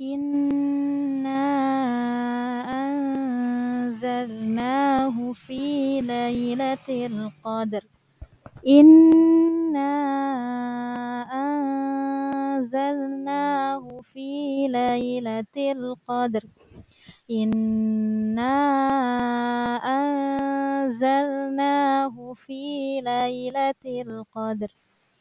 إنا أنزلناه في ليلة القدر إنا أنزلناه في ليلة القدر إنا أنزلناه في ليلة القدر